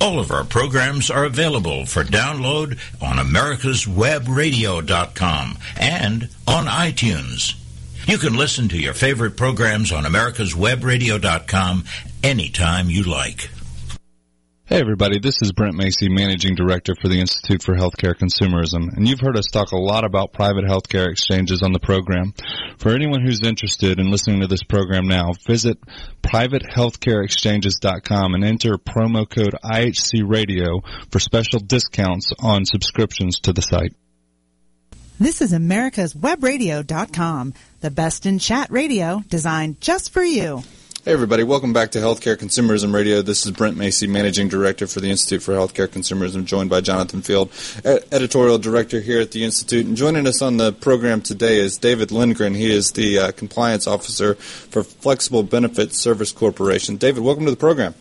All of our programs are available for download on americaswebradio.com and on iTunes. You can listen to your favorite programs on americaswebradio.com anytime you like. Hey everybody, this is Brent Macy, Managing Director for the Institute for Healthcare Consumerism, and you've heard us talk a lot about private healthcare exchanges on the program. For anyone who's interested in listening to this program now, visit privatehealthcareexchanges.com and enter promo code IHC Radio for special discounts on subscriptions to the site. This is America's Webradio.com, the best in chat radio designed just for you. Hey, everybody. Welcome back to Healthcare Consumerism Radio. This is Brent Macy, Managing Director for the Institute for Healthcare Consumerism, joined by Jonathan Field, Editorial Director here at the Institute. And joining us on the program today is David Lindgren. He is the uh, Compliance Officer for Flexible Benefit Service Corporation. David, welcome to the program.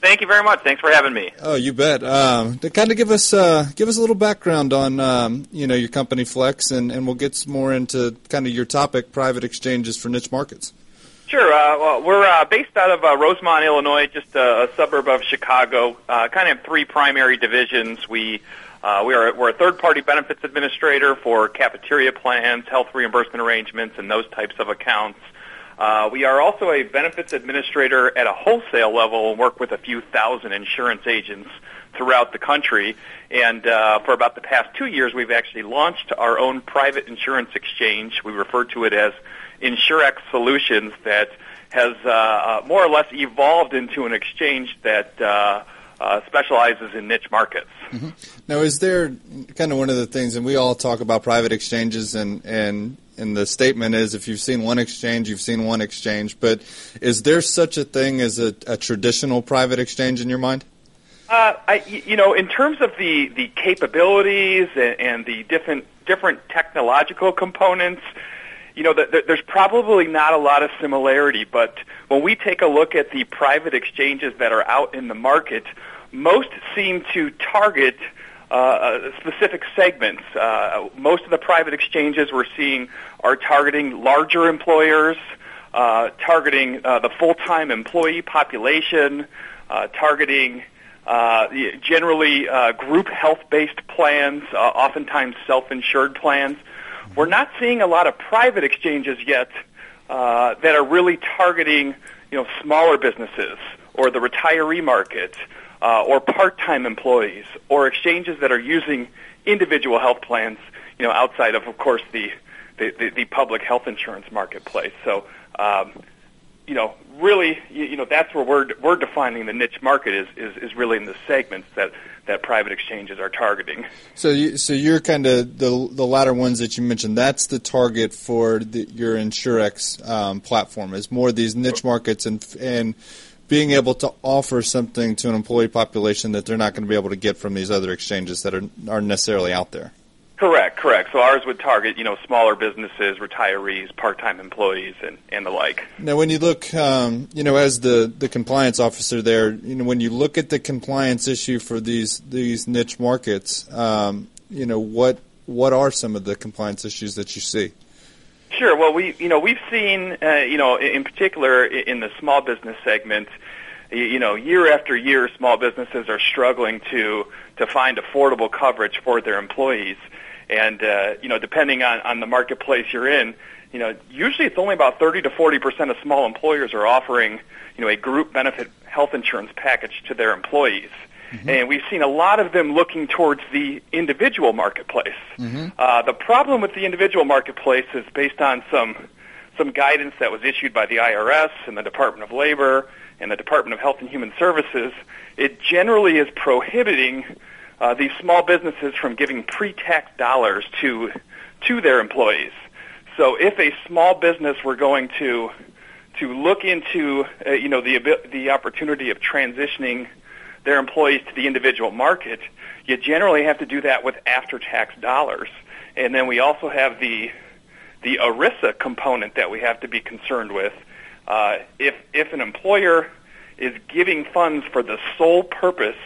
Thank you very much. Thanks for having me. Oh, you bet. Um, to kind of give us uh, give us a little background on um, you know your company Flex, and, and we'll get more into kind of your topic, private exchanges for niche markets. Sure. Uh, well, we're uh, based out of uh, Rosemont, Illinois, just a, a suburb of Chicago. Uh, kind of have three primary divisions. We uh, we are we're a third party benefits administrator for cafeteria plans, health reimbursement arrangements, and those types of accounts. Uh, we are also a benefits administrator at a wholesale level and work with a few thousand insurance agents throughout the country. And uh, for about the past two years, we've actually launched our own private insurance exchange. We refer to it as Insurex Solutions that has uh, uh, more or less evolved into an exchange that uh, uh, specializes in niche markets. Mm-hmm. Now, is there kind of one of the things, and we all talk about private exchanges, and and and the statement is, if you've seen one exchange, you've seen one exchange. But is there such a thing as a, a traditional private exchange in your mind? Uh, I, you know, in terms of the, the capabilities and, and the different different technological components, you know, the, the, there's probably not a lot of similarity. But when we take a look at the private exchanges that are out in the market, most seem to target uh, uh, specific segments. Uh, most of the private exchanges we're seeing are targeting larger employers, uh, targeting uh, the full-time employee population, targeting generally group health-based plans, oftentimes self-insured plans. We're not seeing a lot of private exchanges yet that are really targeting, you know, smaller businesses or the retiree market uh, or part-time employees or exchanges that are using individual health plans, you know, outside of, of course, the the, the, the public health insurance marketplace. So, um, you know, really, you, you know, that's where we're we're defining the niche market is is, is really in the segments that that private exchanges are targeting. So, you, so you're kind of the the latter ones that you mentioned. That's the target for the, your Insurex um, platform. Is more of these niche markets and and being able to offer something to an employee population that they're not going to be able to get from these other exchanges that are are necessarily out there. Correct, correct. So ours would target, you know, smaller businesses, retirees, part-time employees, and, and the like. Now, when you look, um, you know, as the, the compliance officer there, you know, when you look at the compliance issue for these these niche markets, um, you know, what what are some of the compliance issues that you see? Sure. Well, we you know we've seen uh, you know in particular in the small business segment you know, year after year, small businesses are struggling to to find affordable coverage for their employees. And uh, you know, depending on on the marketplace you're in, you know, usually it's only about 30 to 40 percent of small employers are offering, you know, a group benefit health insurance package to their employees. Mm-hmm. And we've seen a lot of them looking towards the individual marketplace. Mm-hmm. Uh, the problem with the individual marketplace is based on some some guidance that was issued by the IRS and the Department of Labor and the Department of Health and Human Services, it generally is prohibiting uh, these small businesses from giving pre-tax dollars to to their employees. So if a small business were going to to look into uh, you know the the opportunity of transitioning their employees to the individual market, you generally have to do that with after-tax dollars. And then we also have the the ERISA component that we have to be concerned with. Uh, if if an employer is giving funds for the sole purpose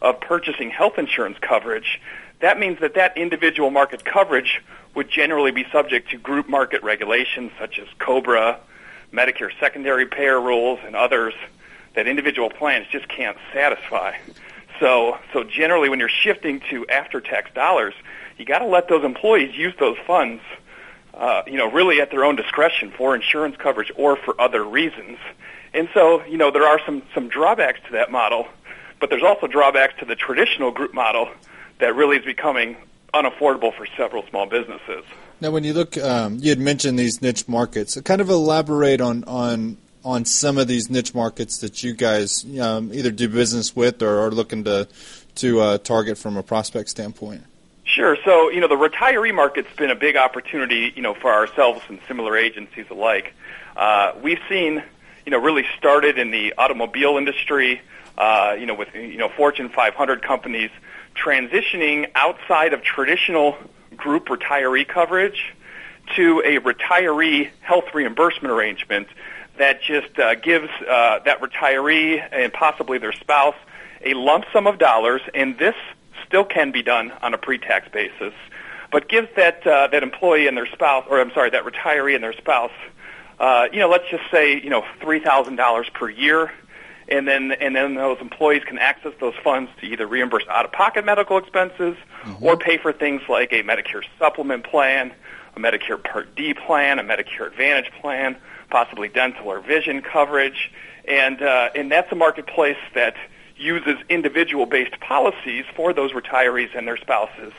of purchasing health insurance coverage, that means that that individual market coverage would generally be subject to group market regulations such as COBRA, Medicare secondary payer rules, and others that individual plans just can't satisfy. So, so generally, when you're shifting to after-tax dollars, you got to let those employees use those funds uh, you know, really at their own discretion for insurance coverage or for other reasons. And so, you know, there are some, some drawbacks to that model, but there's also drawbacks to the traditional group model that really is becoming unaffordable for several small businesses. Now, when you look, um, you had mentioned these niche markets. Kind of elaborate on, on on some of these niche markets that you guys um, either do business with or are looking to to uh, target from a prospect standpoint. Sure. So, you know, the retiree market's been a big opportunity, you know, for ourselves and similar agencies alike. Uh, we've seen, you know, really started in the automobile industry, uh, you know, with, you know, Fortune 500 companies transitioning outside of traditional group retiree coverage to a retiree health reimbursement arrangement that just uh, gives uh, that retiree and possibly their spouse a lump sum of dollars, and this still can be done on a pre-tax basis, but gives that uh, that employee and their spouse, or I'm sorry, that retiree and their spouse, uh, you know, let's just say you know three thousand dollars per year, and then and then those employees can access those funds to either reimburse out-of-pocket medical expenses mm-hmm. or pay for things like a Medicare supplement plan, a Medicare Part D plan, a Medicare Advantage plan, possibly dental or vision coverage, and uh, and that's a marketplace that uses individual-based policies for those retirees and their spouses,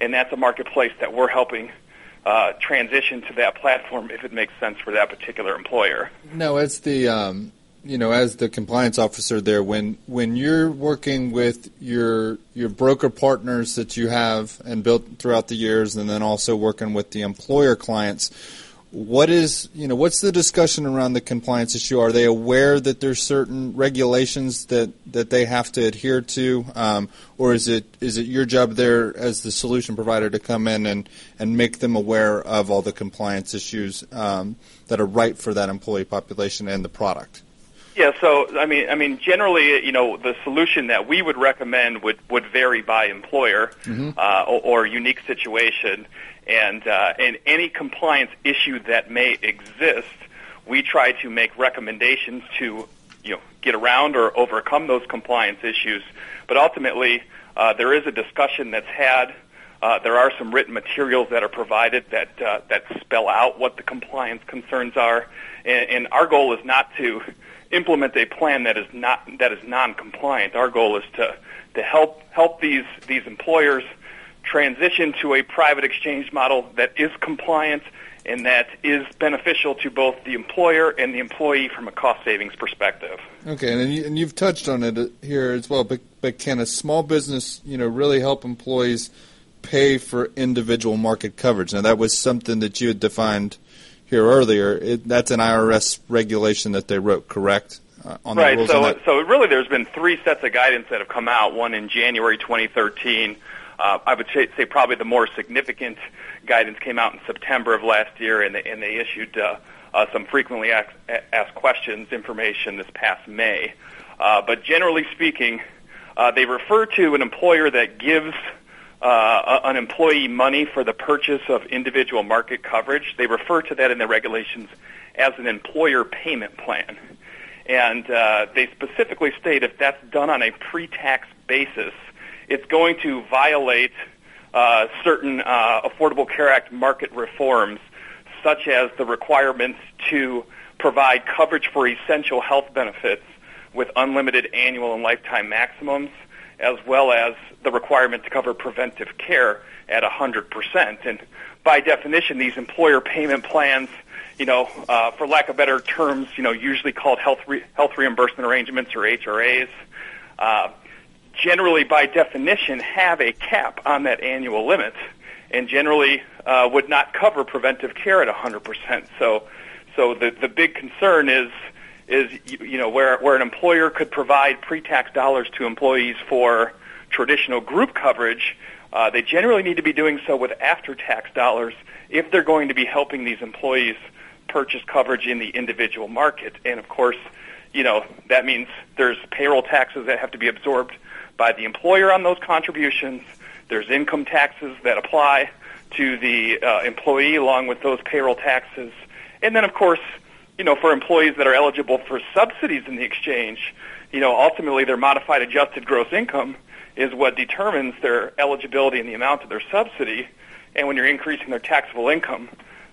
and that's a marketplace that we're helping uh, transition to that platform if it makes sense for that particular employer. No, as the um, you know, as the compliance officer there, when when you're working with your your broker partners that you have and built throughout the years, and then also working with the employer clients what is you know what's the discussion around the compliance issue? Are they aware that there's certain regulations that, that they have to adhere to, um, or is it is it your job there as the solution provider to come in and, and make them aware of all the compliance issues um, that are right for that employee population and the product? Yeah, so I mean, I mean, generally, you know, the solution that we would recommend would would vary by employer mm-hmm. uh, or, or unique situation and uh, and any compliance issue that may exist, we try to make recommendations to you know get around or overcome those compliance issues. But ultimately, uh, there is a discussion that's had. Uh, there are some written materials that are provided that uh, that spell out what the compliance concerns are, and, and our goal is not to implement a plan that is not that is non-compliant. Our goal is to to help help these these employers transition to a private exchange model that is compliant and that is beneficial to both the employer and the employee from a cost savings perspective. Okay, and, you, and you've touched on it here as well. But but can a small business, you know, really help employees pay for individual market coverage? Now that was something that you had defined here earlier. It, that's an IRS regulation that they wrote, correct? Uh, right. so so really, there's been three sets of guidance that have come out. One in January 2013 uh, I would say, probably the more significant guidance came out in September of last year, and they, and they issued uh, uh, some frequently asked, asked questions information this past May. Uh, but generally speaking, uh, they refer to an employer that gives uh, an employee money for the purchase of individual market coverage. They refer to that in the regulations as an employer payment plan. and uh, they specifically state if that's done on a pre-tax basis, it's going to violate uh, certain uh, Affordable Care Act market reforms, such as the requirements to provide coverage for essential health benefits with unlimited annual and lifetime maximums, as well as the requirement to cover preventive care at 100%. And by definition, these employer payment plans, you know, uh, for lack of better terms, you know, usually called health re- health reimbursement arrangements or HRAs, uh, generally by definition have a cap on that annual limit, and generally uh, would not cover preventive care at 100%. So, so the the big concern is is you know where where an employer could provide pre-tax dollars to employees for traditional group coverage uh, they generally need to be doing so with after-tax dollars if they're going to be helping these employees purchase coverage in the individual market. And of course, you know that means there's payroll taxes that have to be absorbed by the employer on those contributions. There's income taxes that apply to the uh, employee along with those payroll taxes. And then, of course, you know, for employees that are eligible for subsidies in the exchange, you know, ultimately their modified adjusted gross income is what determines their eligibility and the amount of their subsidy. And when you're increasing their taxable income,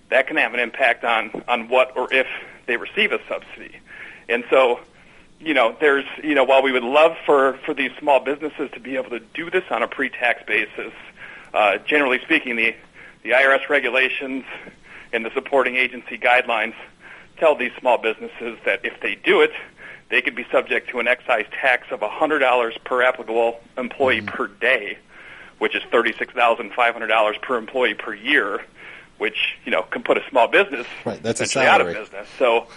that can have an impact on, on what or if they receive a subsidy. And so, you know, there's, you know, while we would love for, for these small businesses to be able to do this on a pre-tax basis, uh, generally speaking, the, the IRS regulations and the supporting agency guidelines tell these small businesses that if they do it, they could be subject to an excise tax of $100 per applicable employee mm-hmm. per day, which is $36,500 per employee per year, which, you know, can put a small business right, that's essentially out of business. So,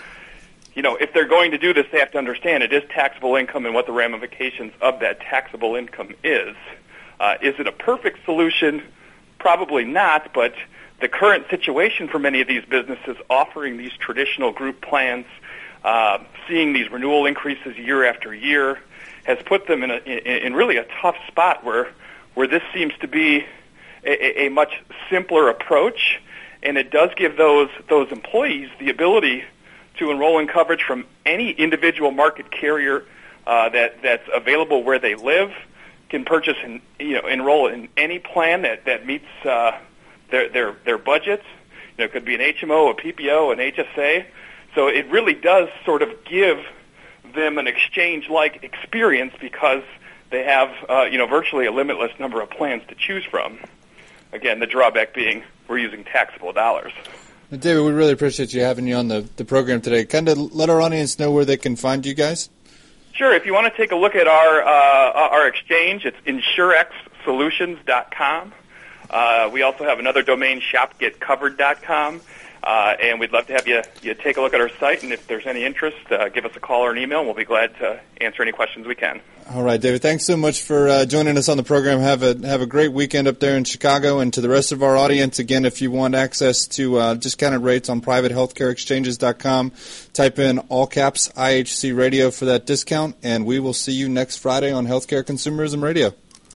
you know, if they're going to do this, they have to understand it is taxable income and what the ramifications of that taxable income is. Uh, is it a perfect solution? Probably not, but the current situation for many of these businesses offering these traditional group plans – uh, seeing these renewal increases year after year has put them in, a, in, really a tough spot where where this seems to be a, a much simpler approach, and it does give those those employees the ability to enroll in coverage from any individual market carrier uh, that that's available where they live, can purchase and you know enroll in any plan that that meets uh, their their their budgets. You know, it could be an HMO, a PPO, an HSA. So it really does sort of give them an exchange-like experience because they have, uh, you know, virtually a limitless number of plans to choose from. Again, the drawback being we're using taxable dollars. David, we really appreciate you having you on the, the program today. Kind of let our audience know where they can find you guys. Sure. If you want to take a look at our uh, our exchange, it's insurexsolutions.com. Uh, we also have another domain, shopgetcovered.com. Uh, and we'd love to have you, you take a look at our site, and if there's any interest, uh, give us a call or an email, and we'll be glad to answer any questions we can. All right, David. Thanks so much for uh, joining us on the program. Have a have a great weekend up there in Chicago, and to the rest of our audience, again, if you want access to uh, discounted rates on privatehealthcareexchanges.com, type in all caps IHC Radio for that discount, and we will see you next Friday on Healthcare Consumerism Radio.